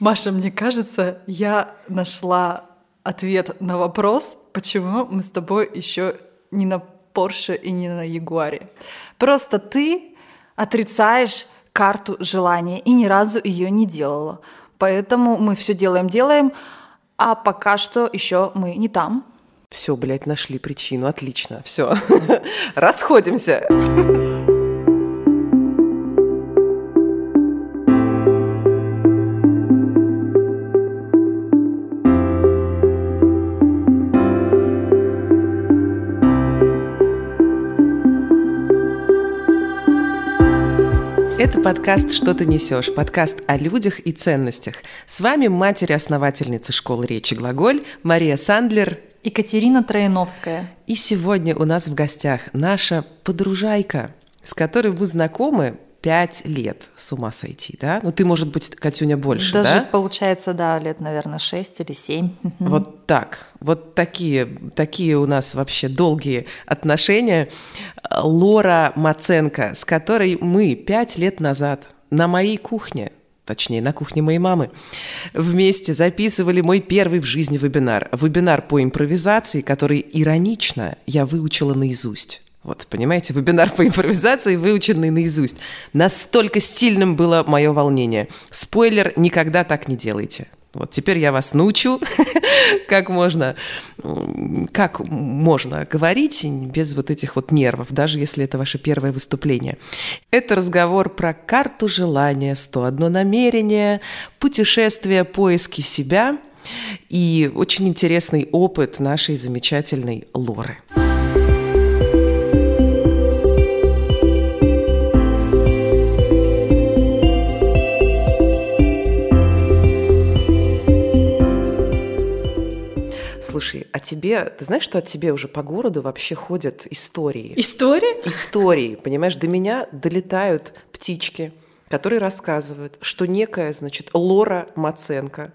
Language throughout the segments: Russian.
Маша, мне кажется, я нашла ответ на вопрос, почему мы с тобой еще не на Порше и не на Ягуаре. Просто ты отрицаешь карту желания и ни разу ее не делала. Поэтому мы все делаем, делаем, а пока что еще мы не там. Все, блядь, нашли причину. Отлично. Все. Расходимся. Это подкаст «Что ты несешь?» Подкаст о людях и ценностях. С вами матери-основательницы школы речи «Глаголь» Мария Сандлер Екатерина Трояновская. И сегодня у нас в гостях наша подружайка, с которой мы знакомы пять лет с ума сойти, да? Ну, ты, может быть, Катюня, больше, Даже, да? получается, да, лет, наверное, шесть или семь. Вот так. Вот такие, такие у нас вообще долгие отношения. Лора Маценко, с которой мы пять лет назад на моей кухне точнее, на кухне моей мамы, вместе записывали мой первый в жизни вебинар. Вебинар по импровизации, который иронично я выучила наизусть. Вот, понимаете, вебинар по импровизации, выученный наизусть. Настолько сильным было мое волнение. Спойлер, никогда так не делайте. Вот теперь я вас научу, как можно, как можно говорить без вот этих вот нервов, даже если это ваше первое выступление. Это разговор про карту желания, 101 намерение, путешествие, поиски себя и очень интересный опыт нашей замечательной Лоры. Слушай, а тебе, ты знаешь, что от тебе уже по городу вообще ходят истории? Истории? Истории, понимаешь, до меня долетают птички, которые рассказывают, что некая, значит, Лора Маценко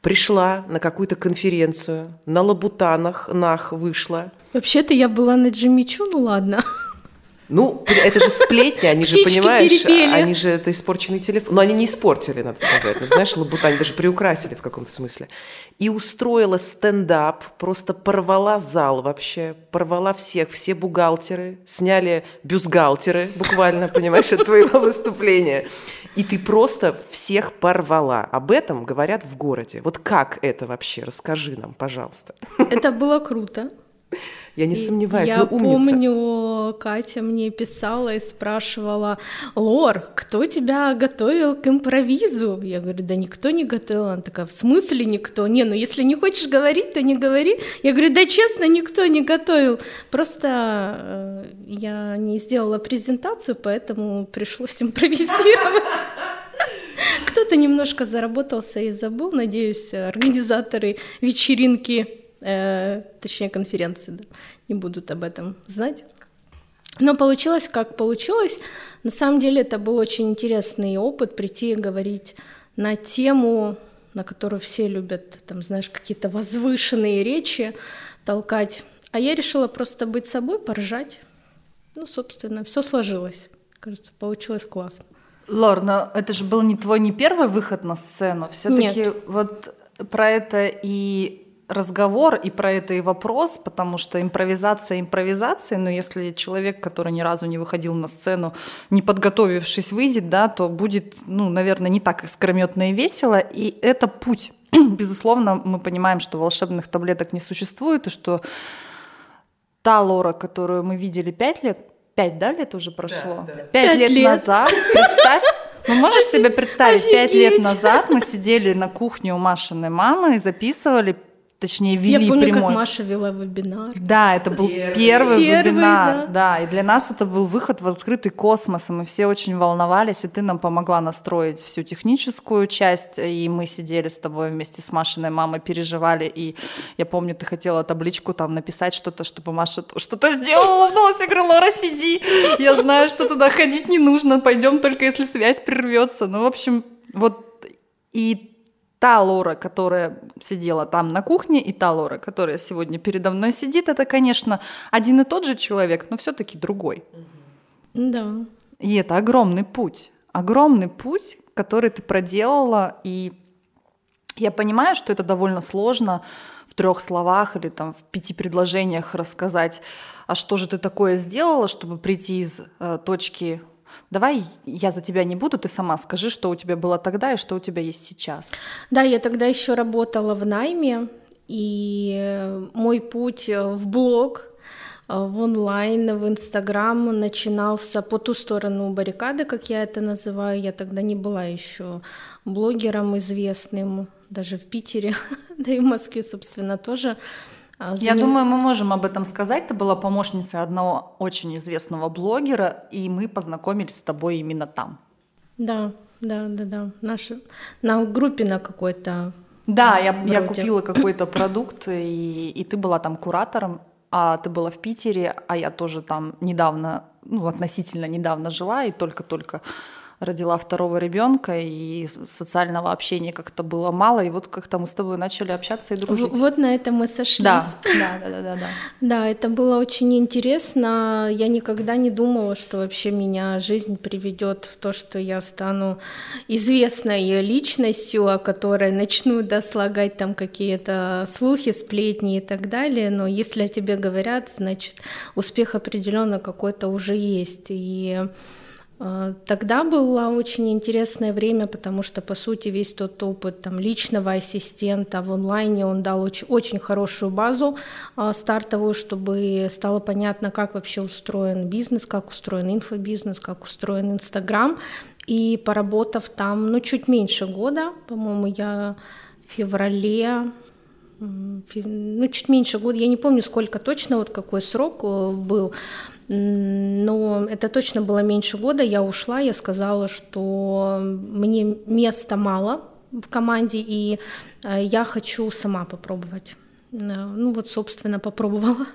пришла на какую-то конференцию, на лабутанах, нах вышла. Вообще-то я была на Джимичу, ну ладно. Ну, это же сплетни, они же, понимаешь, перепели. они же это испорченный телефон. Но они не испортили, надо сказать. Ну, знаешь, лабутань даже приукрасили в каком-то смысле. И устроила стендап, просто порвала зал вообще, порвала всех, все бухгалтеры, сняли бюстгальтеры буквально, понимаешь, от твоего выступления. И ты просто всех порвала. Об этом говорят в городе. Вот как это вообще? Расскажи нам, пожалуйста. Это было круто. Я не сомневаюсь, Я ну умница. помню, Катя мне писала и спрашивала, Лор, кто тебя готовил к импровизу? Я говорю, да никто не готовил. Она такая, в смысле никто? Не, ну если не хочешь говорить, то не говори. Я говорю, да честно, никто не готовил. Просто э, я не сделала презентацию, поэтому пришлось импровизировать. Кто-то немножко заработался и забыл, надеюсь, организаторы вечеринки э, точнее конференции, да, не будут об этом знать. Но получилось, как получилось. На самом деле это был очень интересный опыт прийти и говорить на тему, на которую все любят, там, знаешь, какие-то возвышенные речи толкать. А я решила просто быть собой, поржать. Ну, собственно, все сложилось. Кажется, получилось классно. Лор, но это же был не твой не первый выход на сцену. Все-таки вот про это и разговор и про это и вопрос, потому что импровизация импровизация, но если человек, который ни разу не выходил на сцену, не подготовившись, выйдет, да, то будет, ну, наверное, не так искрометно и весело, и это путь. Безусловно, мы понимаем, что волшебных таблеток не существует, и что та Лора, которую мы видели пять лет, пять, да, лет уже прошло? Да, да. Пять, лет, лет назад, представь, ну, можешь себе представить, пять лет назад мы сидели на кухне у Машиной мамы и записывали точнее, вели Я помню, прямой. как Маша вела вебинар. Да, это был первый, первый, первый вебинар. Да. да, и для нас это был выход в открытый космос, и мы все очень волновались, и ты нам помогла настроить всю техническую часть, и мы сидели с тобой вместе с Машиной мамой, переживали, и я помню, ты хотела табличку там написать что-то, чтобы Маша что-то сделала, улыбнулась, я говорю, Лора, сиди, я знаю, что туда ходить не нужно, пойдем только если связь прервется. Ну, в общем, вот и та Лора, которая сидела там на кухне, и та Лора, которая сегодня передо мной сидит, это, конечно, один и тот же человек, но все-таки другой. Да. И это огромный путь. Огромный путь, который ты проделала, и Я понимаю, что это довольно сложно в трех словах или там в пяти предложениях рассказать, а что же ты такое сделала, чтобы прийти из э, точки Давай я за тебя не буду, ты сама скажи, что у тебя было тогда и что у тебя есть сейчас. Да, я тогда еще работала в найме, и мой путь в блог в онлайн, в Инстаграм начинался по ту сторону баррикады, как я это называю. Я тогда не была еще блогером известным, даже в Питере, да и в Москве, собственно, тоже. А, я думаю, мы можем об этом сказать. Ты была помощницей одного очень известного блогера, и мы познакомились с тобой именно там. Да, да, да, да. Наша, на группе на какой-то. Да, я, я купила какой-то продукт, и, и ты была там куратором, а ты была в Питере, а я тоже там недавно, ну, относительно недавно жила, и только-только родила второго ребенка, и социального общения как-то было мало, и вот как-то мы с тобой начали общаться и дружить. Вот на этом мы сошлись. Да, да, да, да, да. Да, да это было очень интересно. Я никогда не думала, что вообще меня жизнь приведет в то, что я стану известной личностью, о которой начну да, слагать там какие-то слухи, сплетни и так далее. Но если о тебе говорят, значит, успех определенно какой-то уже есть. И тогда было очень интересное время, потому что, по сути, весь тот опыт там, личного ассистента в онлайне, он дал очень, очень хорошую базу э, стартовую, чтобы стало понятно, как вообще устроен бизнес, как устроен инфобизнес, как устроен Инстаграм. И поработав там, ну, чуть меньше года, по-моему, я в феврале ну, чуть меньше года, я не помню, сколько точно, вот какой срок э, был, но это точно было меньше года. Я ушла, я сказала, что мне места мало в команде, и э, я хочу сама попробовать. Э, ну вот, собственно, попробовала.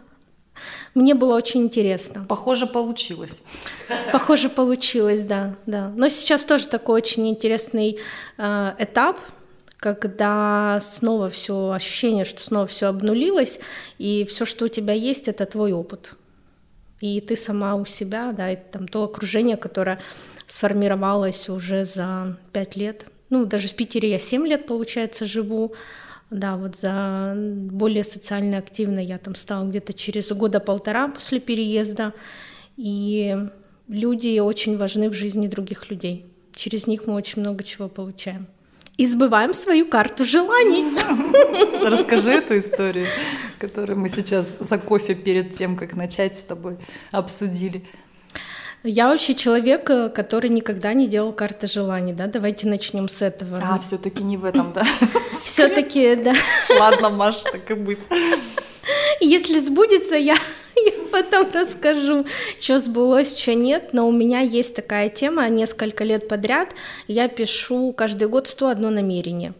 Мне было очень интересно. Похоже, получилось. Похоже, получилось, да, да. Но сейчас тоже такой очень интересный э, этап, когда снова все ощущение, что снова все обнулилось, и все, что у тебя есть, это твой опыт и ты сама у себя, да, и там то окружение, которое сформировалось уже за пять лет. Ну, даже в Питере я семь лет, получается, живу. Да, вот за более социально активно я там стала где-то через года полтора после переезда. И люди очень важны в жизни других людей. Через них мы очень много чего получаем и сбываем свою карту желаний. Расскажи эту историю, которую мы сейчас за кофе перед тем, как начать с тобой, обсудили. Я вообще человек, э, который никогда не делал карты желаний, да? Давайте начнем с этого. А, все-таки не в этом, да? Все-таки, да. Ладно, Маша, так и быть. Если сбудется, я, я потом расскажу, что сбылось, что нет. Но у меня есть такая тема, несколько лет подряд я пишу каждый год 101 намерение.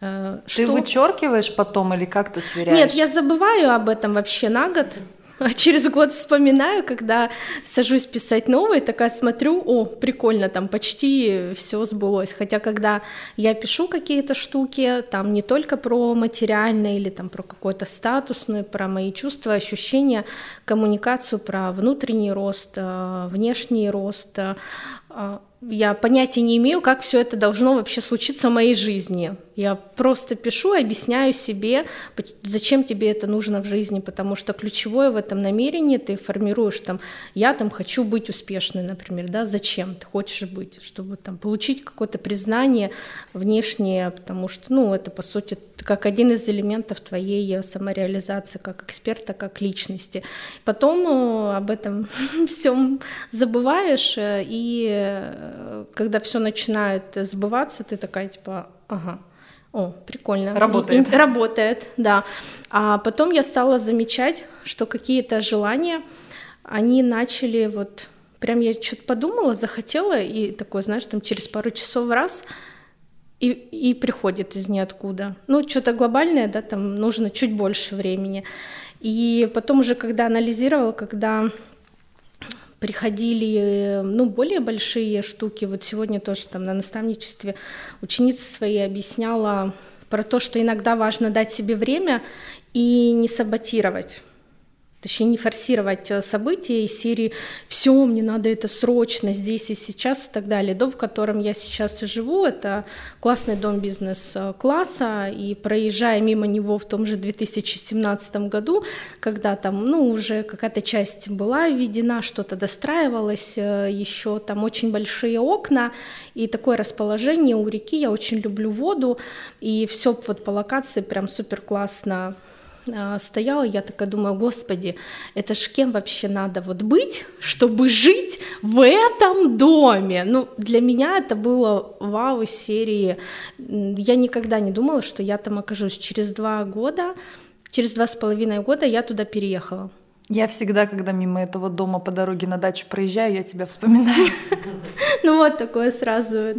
Э, ты что... вычеркиваешь потом или как ты сверяешь? Нет, я забываю об этом вообще на год. через год вспоминаю, когда сажусь писать новые, такая смотрю, о, прикольно, там почти все сбылось. Хотя когда я пишу какие-то штуки, там не только про материальное или там про какое-то статусное, про мои чувства, ощущения, коммуникацию, про внутренний рост, э, внешний рост, э, я понятия не имею, как все это должно вообще случиться в моей жизни. Я просто пишу объясняю себе, зачем тебе это нужно в жизни, потому что ключевое в этом намерении ты формируешь там, я там хочу быть успешной, например, да, зачем ты хочешь быть, чтобы там получить какое-то признание внешнее, потому что, ну, это по сути как один из элементов твоей самореализации как эксперта, как личности. Потом э, об этом всем забываешь, э, и э, когда все начинает сбываться, ты такая типа, ага, о, прикольно. Работает. И, работает, да. А потом я стала замечать, что какие-то желания, они начали вот... Прям я что-то подумала, захотела, и такое, знаешь, там через пару часов раз и, и приходит из ниоткуда. Ну, что-то глобальное, да, там нужно чуть больше времени. И потом уже, когда анализировала, когда приходили ну, более большие штуки. Вот сегодня тоже там на наставничестве ученица своей объясняла про то, что иногда важно дать себе время и не саботировать. Точнее не форсировать э, события из серии «все, мне надо это срочно, здесь и сейчас» и так далее. Дом, в котором я сейчас живу, это классный дом бизнес-класса, и проезжая мимо него в том же 2017 году, когда там, ну, уже какая-то часть была введена, что-то достраивалось, э, еще там очень большие окна, и такое расположение. У реки, я очень люблю воду, и все вот по локации прям супер классно стояла, я такая думаю, господи, это ж кем вообще надо вот быть, чтобы жить в этом доме? Ну, для меня это было вау серии. Я никогда не думала, что я там окажусь. Через два года, через два с половиной года я туда переехала. Я всегда, когда мимо этого дома по дороге на дачу проезжаю, я тебя вспоминаю. Ну вот такое сразу.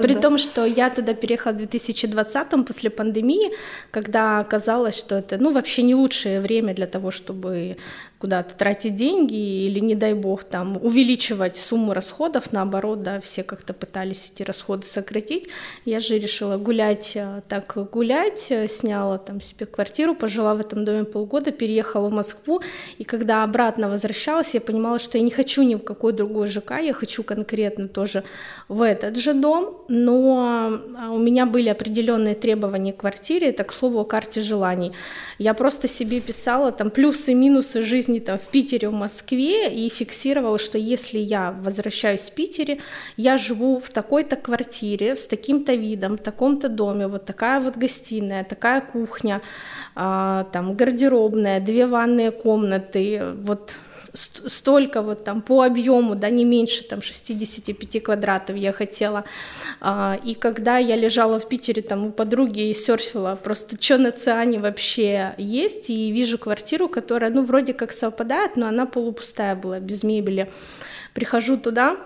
При том, что я туда переехала в 2020 после пандемии, когда оказалось, что это ну вообще не лучшее время для того, чтобы куда-то тратить деньги или, не дай бог, там увеличивать сумму расходов, наоборот, да, все как-то пытались эти расходы сократить. Я же решила гулять, э, так гулять, э, сняла там себе квартиру, пожила в этом доме полгода, переехала в Москву, и когда обратно возвращалась, я понимала, что я не хочу ни в какой другой ЖК, я хочу конкретно тоже в этот же дом, но а, у меня были определенные требования к квартире, это, к слову, о карте желаний. Я просто себе писала там плюсы и минусы жизни жизни там, в Питере, в Москве и фиксировала, что если я возвращаюсь в Питере, я живу в такой-то квартире, с таким-то видом, в таком-то доме, вот такая вот гостиная, такая кухня, а, там гардеробная, две ванные комнаты, вот столько вот там по объему, да, не меньше там 65 квадратов я хотела. А, и когда я лежала в Питере там у подруги и серфила, просто что на Циане вообще есть, и вижу квартиру, которая, ну, вроде как совпадает, но она полупустая была, без мебели. Прихожу туда,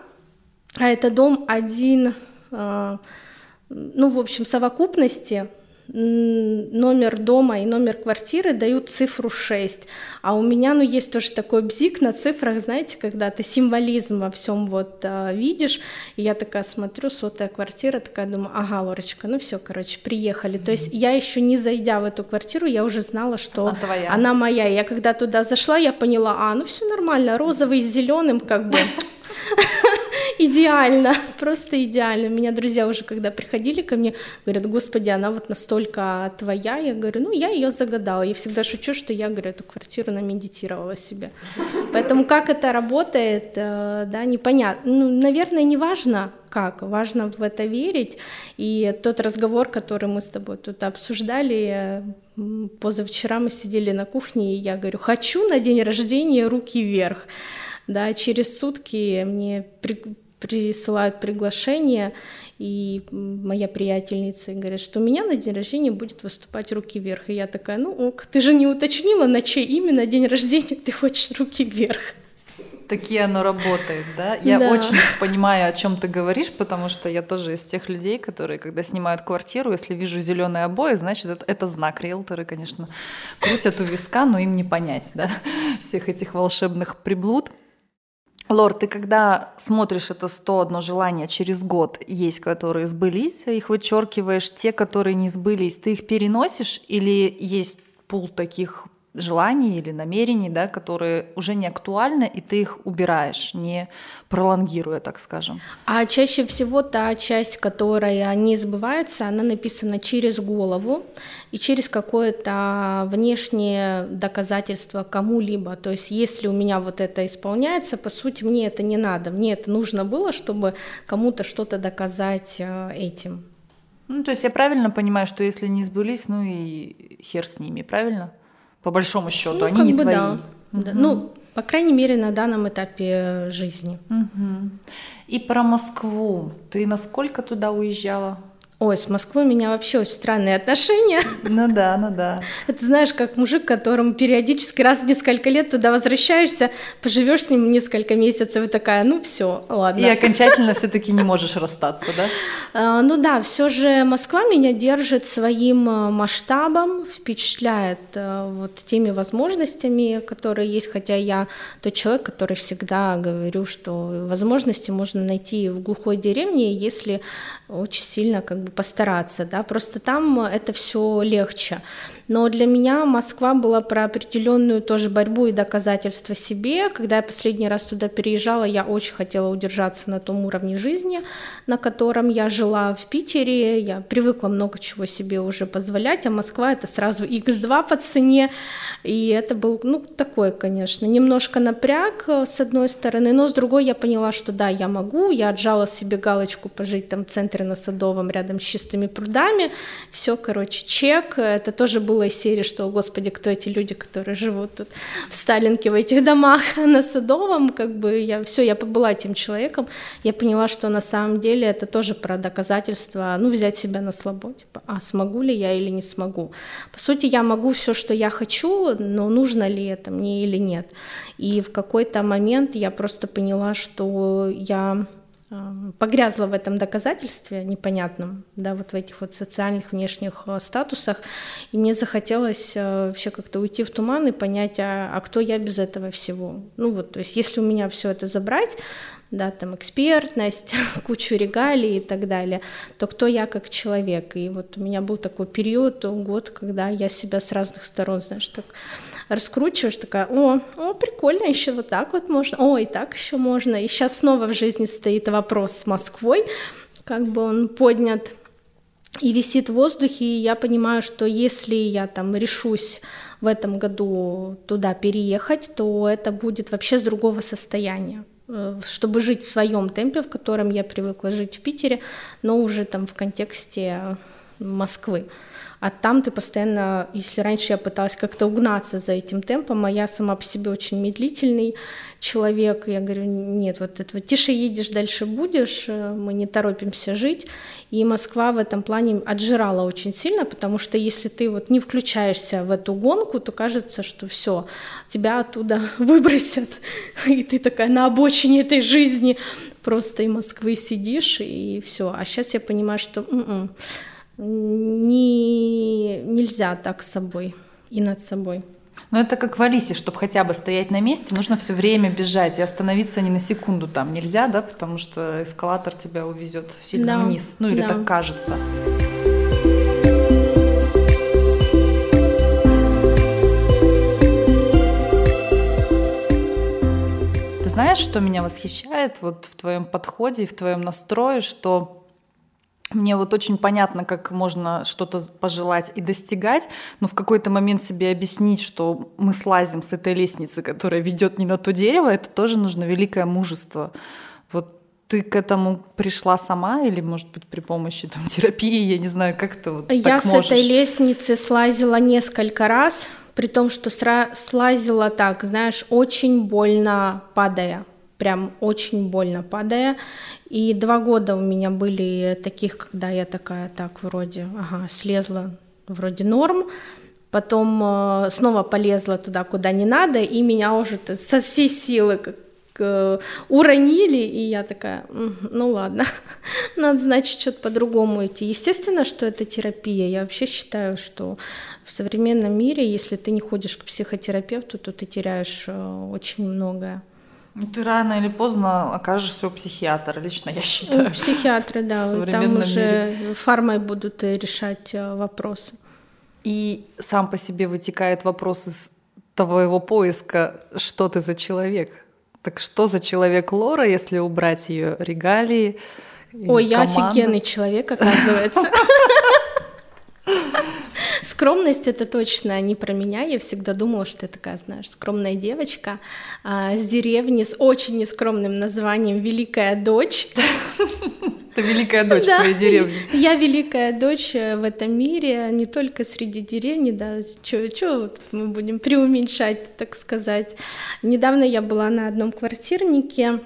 а это дом один, а, ну, в общем, совокупности номер дома и номер квартиры дают цифру 6. А у меня, ну, есть тоже такой бзик на цифрах, знаете, когда ты символизм во всем вот а, видишь. И я такая смотрю, сотая квартира, такая думаю, ага, Лорочка, ну все, короче, приехали. То есть я еще не зайдя в эту квартиру, я уже знала, что она, твоя. она моя. Я когда туда зашла, я поняла, а, ну все нормально, розовый с зеленым, как бы идеально, просто идеально. Меня друзья уже, когда приходили ко мне, говорят, господи, она вот настолько твоя. Я говорю, ну, я ее загадала. Я всегда шучу, что я, говорю, эту квартиру намедитировала себе. Поэтому как это работает, э, да, непонятно. Ну, наверное, не важно, как. Важно в это верить. И тот разговор, который мы с тобой тут обсуждали, позавчера мы сидели на кухне, и я говорю, хочу на день рождения руки вверх. Да, через сутки мне при, присылают приглашение, и моя приятельница говорит, что у меня на день рождения будет выступать руки вверх. И я такая, ну ок, ты же не уточнила, на чей именно день рождения ты хочешь руки вверх. Такие оно работает, да? Я да. очень понимаю, о чем ты говоришь, потому что я тоже из тех людей, которые, когда снимают квартиру, если вижу зеленые обои, значит, это, это знак. Риэлторы, конечно, крутят у виска, но им не понять, да, всех этих волшебных приблуд. Лор, ты когда смотришь это 101 желание через год, есть, которые сбылись, их вычеркиваешь, те, которые не сбылись, ты их переносишь или есть пул таких желаний или намерений, да, которые уже не актуальны, и ты их убираешь, не пролонгируя, так скажем. А чаще всего та часть, которая не сбывается, она написана через голову и через какое-то внешнее доказательство кому-либо. То есть если у меня вот это исполняется, по сути, мне это не надо. Мне это нужно было, чтобы кому-то что-то доказать э, этим. Ну, то есть я правильно понимаю, что если не сбылись, ну и хер с ними, правильно? По большому счету, ну, они не бы твои. Да. Угу. Да. Ну, по крайней мере, на данном этапе жизни. Угу. И про Москву. Ты насколько туда уезжала? Ой, с Москвой у меня вообще очень странные отношения. Ну да, ну да. Это знаешь, как мужик, которому периодически раз в несколько лет туда возвращаешься, поживешь с ним несколько месяцев и такая, ну все, ладно. И окончательно все-таки не можешь расстаться, да? А, ну да, все же Москва меня держит своим э, масштабом, впечатляет э, вот теми возможностями, которые есть, хотя я тот человек, который всегда говорю, что возможности можно найти в глухой деревне, если очень сильно как бы бы постараться, да, просто там это все легче. Но для меня Москва была про определенную тоже борьбу и доказательство себе. Когда я последний раз туда переезжала, я очень хотела удержаться на том уровне жизни, на котором я жила в Питере. Я привыкла много чего себе уже позволять, а Москва это сразу x2 по цене. И это был, ну, такой, конечно, немножко напряг с одной стороны, но с другой я поняла, что да, я могу. Я отжала себе галочку пожить там в центре на Садовом рядом чистыми прудами. Все, короче, чек. Это тоже был было из серии, что, господи, кто эти люди, которые живут тут в Сталинке, в этих домах на Садовом, как бы я все, я побыла этим человеком, я поняла, что на самом деле это тоже про доказательство, ну, взять себя на слабо, типа, а смогу ли я или не смогу. По сути, я могу все, что я хочу, но нужно ли это мне или нет. И в какой-то момент я просто поняла, что я погрязла в этом доказательстве непонятном, да, вот в этих вот социальных внешних э, статусах, и мне захотелось э, вообще как-то уйти в туман и понять, а, а кто я без этого всего. Ну вот, то есть если у меня все это забрать, да, там экспертность, кучу регалий и так далее, то кто я как человек? И вот у меня был такой период, год, когда я себя с разных сторон, знаешь, так раскручиваешь, такая, о, о, прикольно, еще вот так вот можно, о, и так еще можно. И сейчас снова в жизни стоит вопрос с Москвой, как бы он поднят и висит в воздухе, и я понимаю, что если я там решусь в этом году туда переехать, то это будет вообще с другого состояния чтобы жить в своем темпе, в котором я привыкла жить в Питере, но уже там в контексте Москвы. А там ты постоянно, если раньше я пыталась как-то угнаться за этим темпом, а я сама по себе очень медлительный человек, я говорю, нет, вот это вот тише едешь, дальше будешь, э, мы не торопимся жить. И Москва в этом плане отжирала очень сильно, потому что если ты вот не включаешься в эту гонку, то кажется, что все, тебя оттуда выбросят, и ты такая на обочине этой жизни просто и Москвы сидишь, и все. А сейчас я понимаю, что м-м, не, нельзя так с собой и над собой. Но это как в Алисе, чтобы хотя бы стоять на месте, нужно все время бежать и остановиться ни на секунду там нельзя, да, потому что эскалатор тебя увезет сильно да, вниз, ну или да. так кажется. Ты знаешь, что меня восхищает вот в твоем подходе и в твоем настрое, что мне вот очень понятно, как можно что-то пожелать и достигать, но в какой-то момент себе объяснить, что мы слазим с этой лестницы, которая ведет не на то дерево, это тоже нужно великое мужество. Вот ты к этому пришла сама или, может быть, при помощи там, терапии, я не знаю, как ты вот Я так можешь? с этой лестницы слазила несколько раз, при том, что сра- слазила так, знаешь, очень больно падая прям очень больно падая. И два года у меня были таких, когда я такая, так, вроде, ага, слезла, вроде норм, потом э, снова полезла туда, куда не надо, и меня уже со всей силы как уронили, и я такая, ну ладно, надо, значит, что-то по-другому идти. Естественно, что это терапия. Я вообще считаю, что в современном мире, если ты не ходишь к психотерапевту, то ты теряешь э, очень многое. Ну, ты рано или поздно окажешься у психиатра, лично я считаю. У психиатра, да, там уже мире. фармой будут э, решать э, вопросы. И сам по себе вытекает вопрос из твоего поиска, что ты за человек. Так что за человек Лора, если убрать ее регалии? Ой, я офигенный человек, оказывается. Скромность это точно не про меня. Я всегда думала, что я такая, знаешь, скромная девочка а, с деревни с очень нескромным названием Великая дочь. Это великая дочь да. твоей деревни. Я великая дочь в этом мире, не только среди деревни, да, что вот мы будем преуменьшать, так сказать. Недавно я была на одном квартирнике,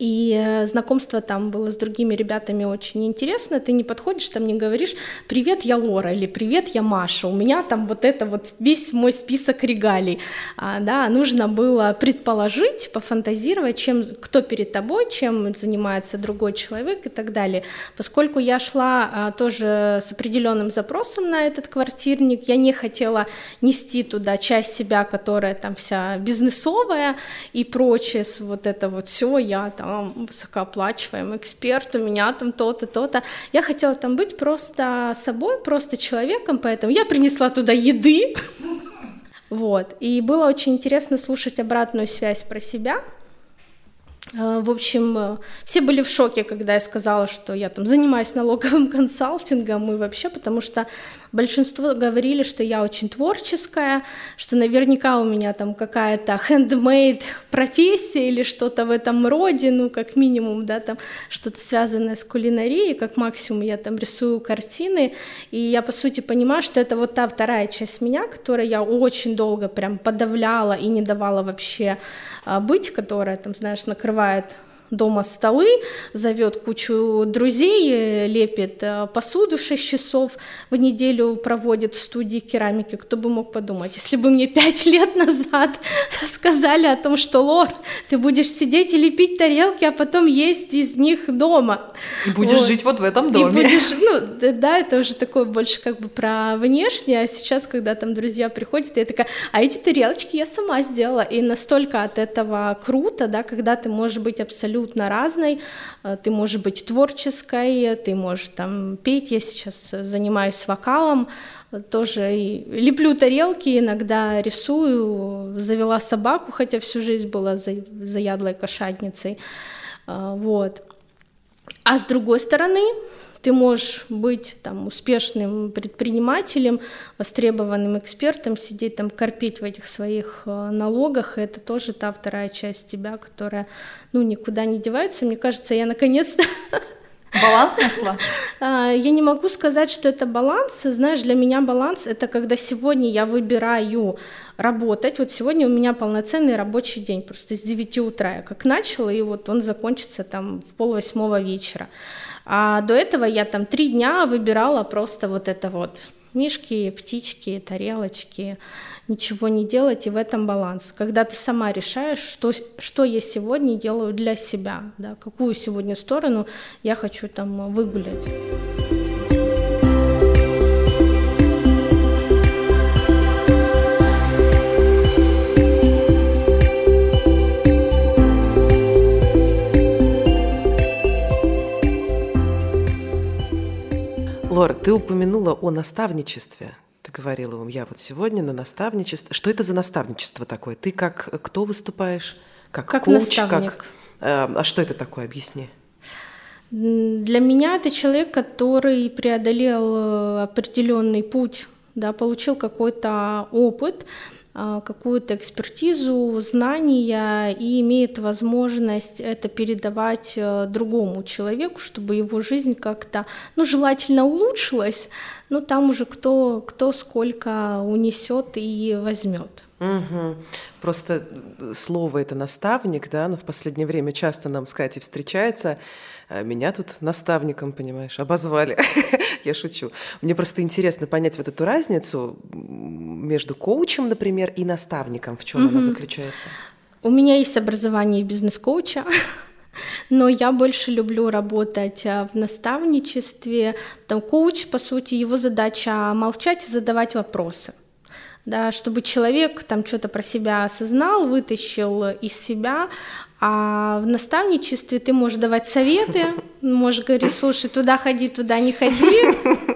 и э, знакомство там было с другими ребятами очень интересно. Ты не подходишь, там не говоришь «Привет, я Лора» или «Привет, я Маша». У меня там вот это вот весь мой список регалий. А, да, нужно было предположить, пофантазировать, чем, кто перед тобой, чем занимается другой человек и так далее. Поскольку я шла а, тоже с определенным запросом на этот квартирник, я не хотела нести туда часть себя, которая там вся бизнесовая и прочее, вот это вот все, я там там высокооплачиваемый эксперт, у меня там то-то, то-то. Я хотела там быть просто собой, просто человеком, поэтому я принесла туда еды. Вот. И было очень интересно слушать обратную связь про себя, в общем, э, все были в шоке, когда я сказала, что я там занимаюсь налоговым консалтингом и вообще, потому что большинство говорили, что я очень творческая, что наверняка у меня там какая-то handmade профессия или что-то в этом роде, ну, как минимум, да, там что-то связанное с кулинарией, как максимум я там рисую картины, и я, по сути, понимаю, что это вот та вторая часть меня, которую я очень долго прям подавляла и не давала вообще а, быть, которая, там, знаешь, накрывает дома столы, зовет кучу друзей, лепит э, посуду 6 часов в неделю проводит в студии керамики. Кто бы мог подумать, если бы мне 5 лет назад сказали о том, что Лор, ты будешь сидеть и лепить тарелки, а потом есть из них дома. И будешь вот. жить вот в этом доме. И будешь, ну, да, это уже такое больше как бы про внешнее, а сейчас, когда там друзья приходят, я такая, а эти тарелочки я сама сделала, и настолько от этого круто, да, когда ты можешь быть абсолютно абсолютно разной. Э, ты можешь быть творческой, ты можешь там петь. Я сейчас занимаюсь вокалом, тоже и леплю тарелки, иногда рисую, завела собаку, хотя всю жизнь была заядлой кошатницей. Э, вот. А с другой стороны, ты можешь быть там успешным предпринимателем, востребованным экспертом, сидеть там, корпеть в этих своих э, налогах, и это тоже та вторая часть тебя, которая, ну, никуда не девается. Мне кажется, я наконец-то Баланс нашла? А, я не могу сказать, что это баланс. Знаешь, для меня баланс — это когда сегодня я выбираю работать. Вот сегодня у меня полноценный рабочий день, просто с 9 утра я как начала, и вот он закончится там в пол восьмого вечера. А до этого я там три дня выбирала просто вот это вот мишки, птички, тарелочки, ничего не делать, и в этом баланс. Когда ты сама решаешь, что, что я сегодня делаю для себя, да, какую сегодня сторону я хочу там выгулять. Ты упомянула о наставничестве. Ты говорила, я вот сегодня на наставничестве. Что это за наставничество такое? Ты как кто выступаешь? Как, как коуч? Наставник. Как, э, а что это такое? Объясни. Для меня это человек, который преодолел э, определенный путь, да, получил какой-то опыт, какую-то экспертизу, знания и имеет возможность это передавать э, другому человеку, чтобы его жизнь как-то, ну, желательно улучшилась, но там уже кто, кто сколько унесет и возьмет. Угу. Просто слово это наставник, да, но в последнее время часто нам с Катей встречается. А меня тут наставником, понимаешь, обозвали. Я шучу. Мне просто интересно понять вот эту разницу между коучем, например, и наставником. В чем она заключается? У меня есть образование бизнес-коуча. Но я больше люблю работать а, в наставничестве. Там коуч, по сути, его задача молчать и задавать вопросы да, чтобы человек там что-то про себя осознал, вытащил из себя, а в наставничестве ты можешь давать советы, можешь говорить, слушай, туда ходи, туда не ходи.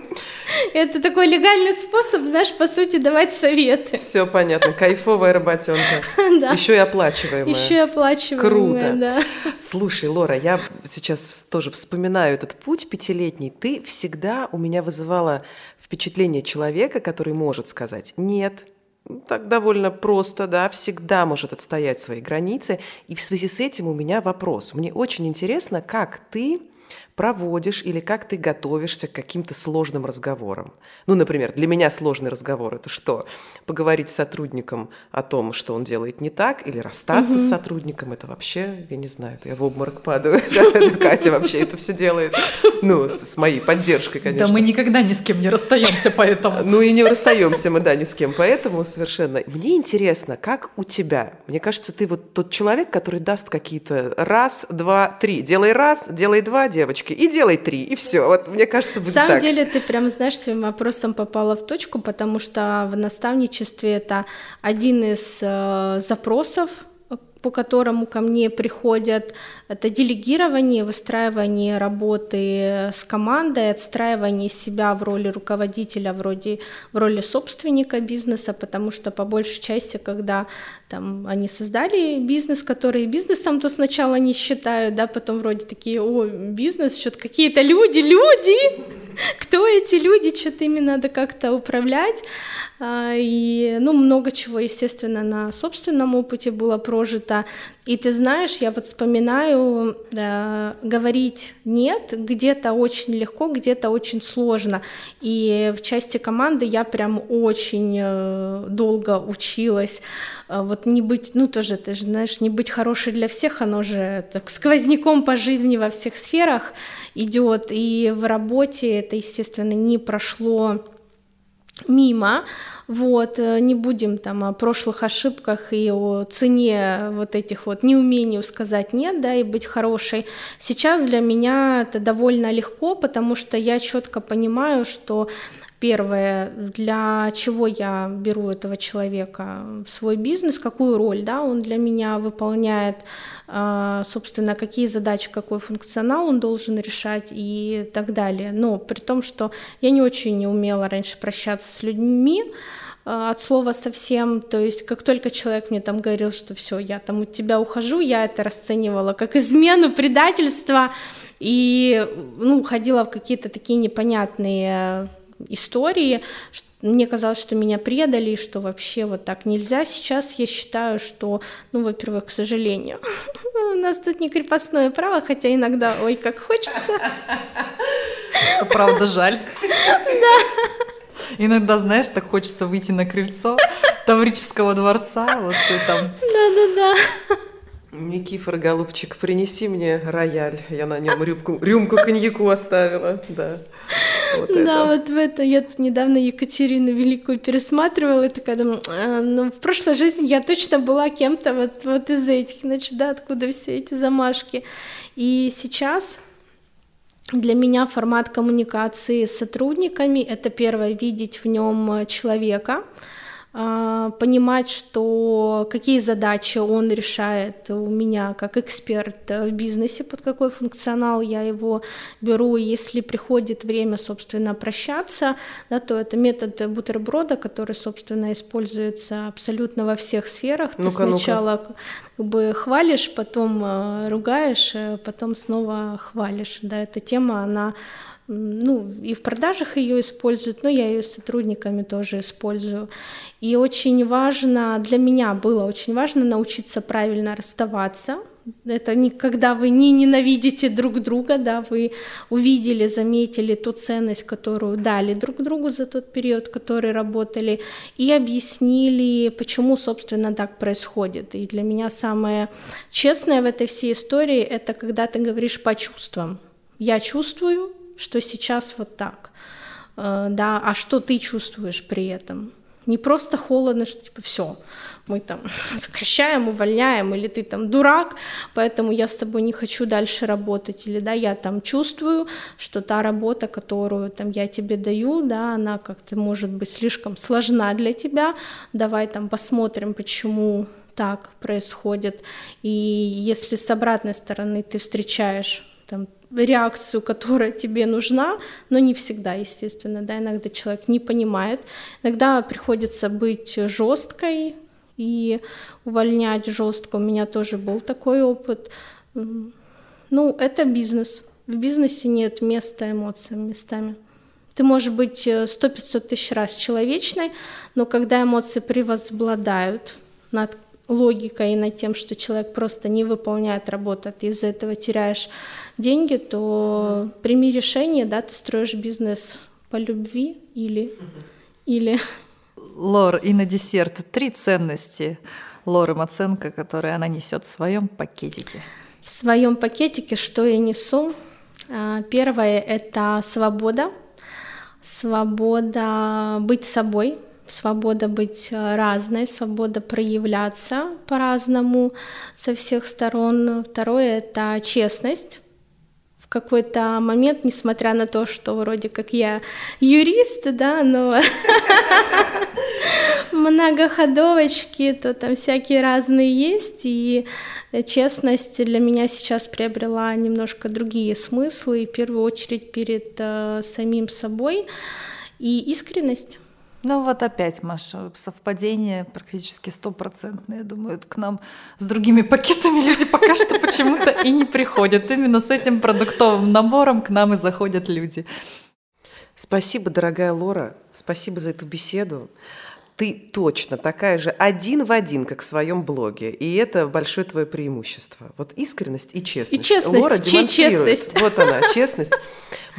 Это такой легальный способ, знаешь, по сути, давать советы. Все понятно, кайфовая работенка. Да. Еще и оплачиваемая. Еще и оплачиваемая, Круто. Да. Слушай, Лора, я сейчас тоже вспоминаю этот путь пятилетний. Ты всегда у меня вызывала впечатление человека, который может сказать «нет», так довольно просто, да, всегда может отстоять свои границы. И в связи с этим у меня вопрос. Мне очень интересно, как ты проводишь или как ты готовишься к каким-то сложным разговорам. Ну, например, для меня сложный разговор – это что? Поговорить с сотрудником о том, что он делает не так, или расстаться угу. с сотрудником – это вообще, я не знаю, я в обморок падаю. Катя вообще это все делает. Ну, с моей поддержкой, конечно. Да мы никогда ни с кем не расстаемся, поэтому. Ну и не расстаемся мы, да, ни с кем, поэтому совершенно. Мне интересно, как у тебя? Мне кажется, ты вот тот человек, который даст какие-то раз, два, три. Делай раз, делай два, девочка точки и делай три, и все. Вот мне кажется, будет На самом так. деле ты прям, знаешь, своим вопросом попала в точку, потому что в наставничестве это один из э, запросов по которому ко мне приходят, это делегирование, выстраивание работы с командой, отстраивание себя в роли руководителя, вроде, в роли собственника бизнеса, потому что по большей части, когда там, они создали бизнес, который бизнесом то сначала не считают, да, потом вроде такие, о, бизнес, что-то какие-то люди, люди, кто эти люди, что-то ими надо как-то управлять, а, и, ну, много чего, естественно, на собственном опыте было прожито, и ты знаешь, я вот вспоминаю, э, говорить нет где-то очень легко, где-то очень сложно. И в части команды я прям очень э, долго училась. Э, вот не быть, ну тоже, ты же знаешь, не быть хорошей для всех, оно же так сквозняком по жизни во всех сферах идет. И в работе это, естественно, не прошло мимо, вот, э, не будем там о прошлых ошибках и о цене вот этих вот неумению сказать нет, да, и быть хорошей. Сейчас для меня это довольно легко, потому что я четко понимаю, что Первое, для чего я беру этого человека в свой бизнес, какую роль да, он для меня выполняет, а, собственно, какие задачи, какой функционал он должен решать и так далее. Но при том, что я не очень не умела раньше прощаться с людьми, а, от слова совсем, то есть как только человек мне там говорил, что все, я там от тебя ухожу, я это расценивала как измену, предательство, и ну, уходила в какие-то такие непонятные истории. Мне казалось, что меня предали, что вообще вот так нельзя. Сейчас я считаю, что, ну, во-первых, к сожалению, у нас тут не крепостное право, хотя иногда, ой, как хочется. Правда, жаль. Да. Иногда, знаешь, так хочется выйти на крыльцо Таврического дворца, вот ты там. Да-да-да. Никифор, голубчик, принеси мне рояль. Я на нем рюмку, рюмку коньяку оставила, да. Вот да, это. вот в это я тут недавно Екатерину Великую пересматривала и такая думаю, а, ну в прошлой жизни я точно была кем-то вот, вот из этих, значит, да, откуда все эти замашки. И сейчас для меня формат коммуникации с сотрудниками — это первое, видеть в нем человека, а, понимать, что какие задачи он решает у меня как эксперт в бизнесе, под какой функционал я его беру. Если приходит время, собственно, прощаться, да, то это метод бутерброда, который, собственно, используется абсолютно во всех сферах. Ты ну-ка, сначала ну как бы хвалишь, потом э, ругаешь, э, потом снова хвалишь. Да, эта тема, она ну, и в продажах ее используют, но я ее с сотрудниками тоже использую. И очень важно, для меня было очень важно научиться правильно расставаться. Это не когда вы не ненавидите друг друга, да, вы увидели, заметили ту ценность, которую дали друг другу за тот период, который работали, и объяснили, почему, собственно, так происходит. И для меня самое честное в этой всей истории — это когда ты говоришь по чувствам. Я чувствую, что сейчас вот так, э, да, а что ты чувствуешь при этом? Не просто холодно, что типа все, мы там сокращаем, увольняем, или ты там дурак, поэтому я с тобой не хочу дальше работать, или да, я там чувствую, что та работа, которую там я тебе даю, да, она как-то может быть слишком сложна для тебя, давай там посмотрим, почему так происходит, и если с обратной стороны ты встречаешь там, реакцию, которая тебе нужна, но не всегда, естественно, да, иногда человек не понимает, иногда приходится быть жесткой и увольнять жестко. У меня тоже был такой опыт. Ну, это бизнес. В бизнесе нет места эмоциям местами. Ты можешь быть э, сто пятьсот тысяч раз человечной, но когда эмоции превозбладают над логикой и над тем, что человек просто не выполняет работу, а ты из-за этого теряешь деньги, то прими решение, да, ты строишь бизнес по любви или... или... Лор, и на десерт три ценности Лоры Маценко, которые она несет в своем пакетике. В своем пакетике что я несу? А, первое — это свобода. Свобода быть собой, свобода быть э, разной, свобода проявляться по-разному со всех сторон. Второе — это честность какой-то момент, несмотря на то, что вроде как я юрист, да, но многоходовочки, то там всякие разные есть, и честность для меня сейчас приобрела немножко другие смыслы, и в первую очередь перед э, самим собой, и искренность. Ну вот опять, Маша, совпадение практически стопроцентное. Я думаю, к нам с другими пакетами люди пока что почему-то и не приходят. Именно с этим продуктовым набором к нам и заходят люди. Спасибо, дорогая Лора, спасибо за эту беседу. Ты точно такая же один в один, как в своем блоге. И это большое твое преимущество. Вот искренность и честность. И честность. Лора демонстрирует. Честность. Вот она, честность.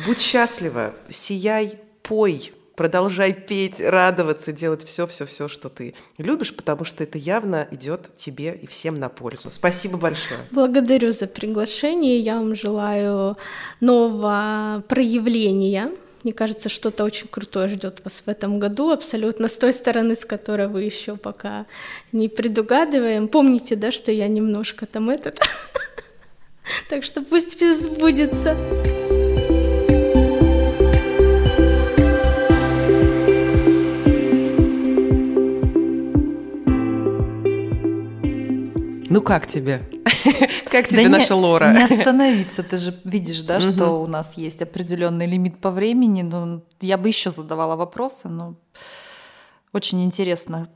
Будь счастлива, сияй, пой, продолжай петь, радоваться, делать все-все-все, что ты любишь, потому что это явно идет тебе и всем на пользу. Спасибо большое. Благодарю за приглашение. Я вам желаю нового проявления. Мне кажется, что-то очень крутое ждет вас в этом году, абсолютно с той стороны, с которой вы еще пока не предугадываем. Помните, да, что я немножко там этот. Так что пусть все сбудется. Ну как тебе? Как тебе наша Лора? Не остановиться, ты же видишь, да, что у нас есть определенный лимит по времени. Ну, я бы еще задавала вопросы, но очень интересно.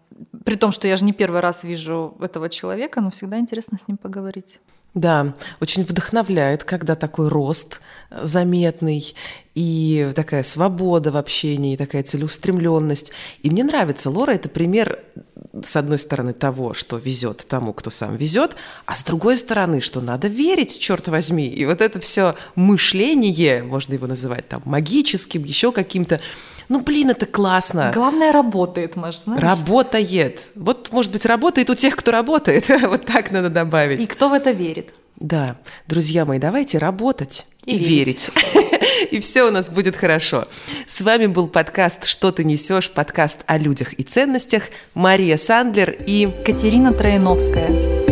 При том, что я же не первый раз вижу этого человека, но всегда интересно с ним поговорить. Да, очень вдохновляет, когда такой рост заметный и такая свобода в общении, такая целеустремленность. И мне нравится, Лора это пример, с одной стороны, того, что везет тому, кто сам везет, а с другой стороны, что надо верить, черт возьми. И вот это все мышление, можно его называть там магическим, еще каким-то, ну, блин, это классно. Главное, работает, Маш, знаешь? Работает. Вот, может быть, работает у тех, кто работает. вот так надо добавить. И кто в это верит. Да, друзья мои, давайте работать и, и верить. и все у нас будет хорошо. С вами был подкаст «Что ты несешь?» подкаст о людях и ценностях. Мария Сандлер и Катерина Троиновская.